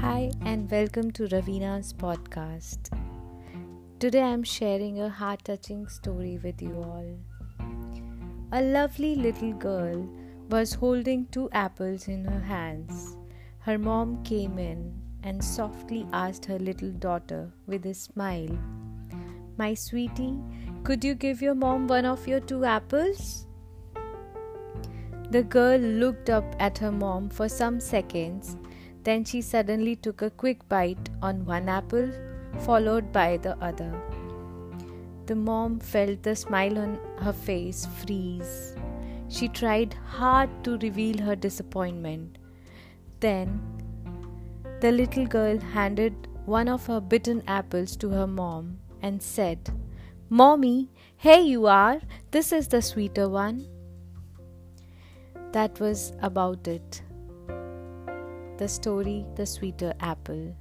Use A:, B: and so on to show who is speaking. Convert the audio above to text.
A: Hi, and welcome to Ravina's podcast. Today I'm sharing a heart touching story with you all. A lovely little girl was holding two apples in her hands. Her mom came in and softly asked her little daughter with a smile, My sweetie, could you give your mom one of your two apples? The girl looked up at her mom for some seconds, then she suddenly took a quick bite on one apple, followed by the other. The mom felt the smile on her face freeze. She tried hard to reveal her disappointment. Then, the little girl handed one of her bitten apples to her mom and said, Mommy, here you are. This is the sweeter one. That was about it. The story, The Sweeter Apple.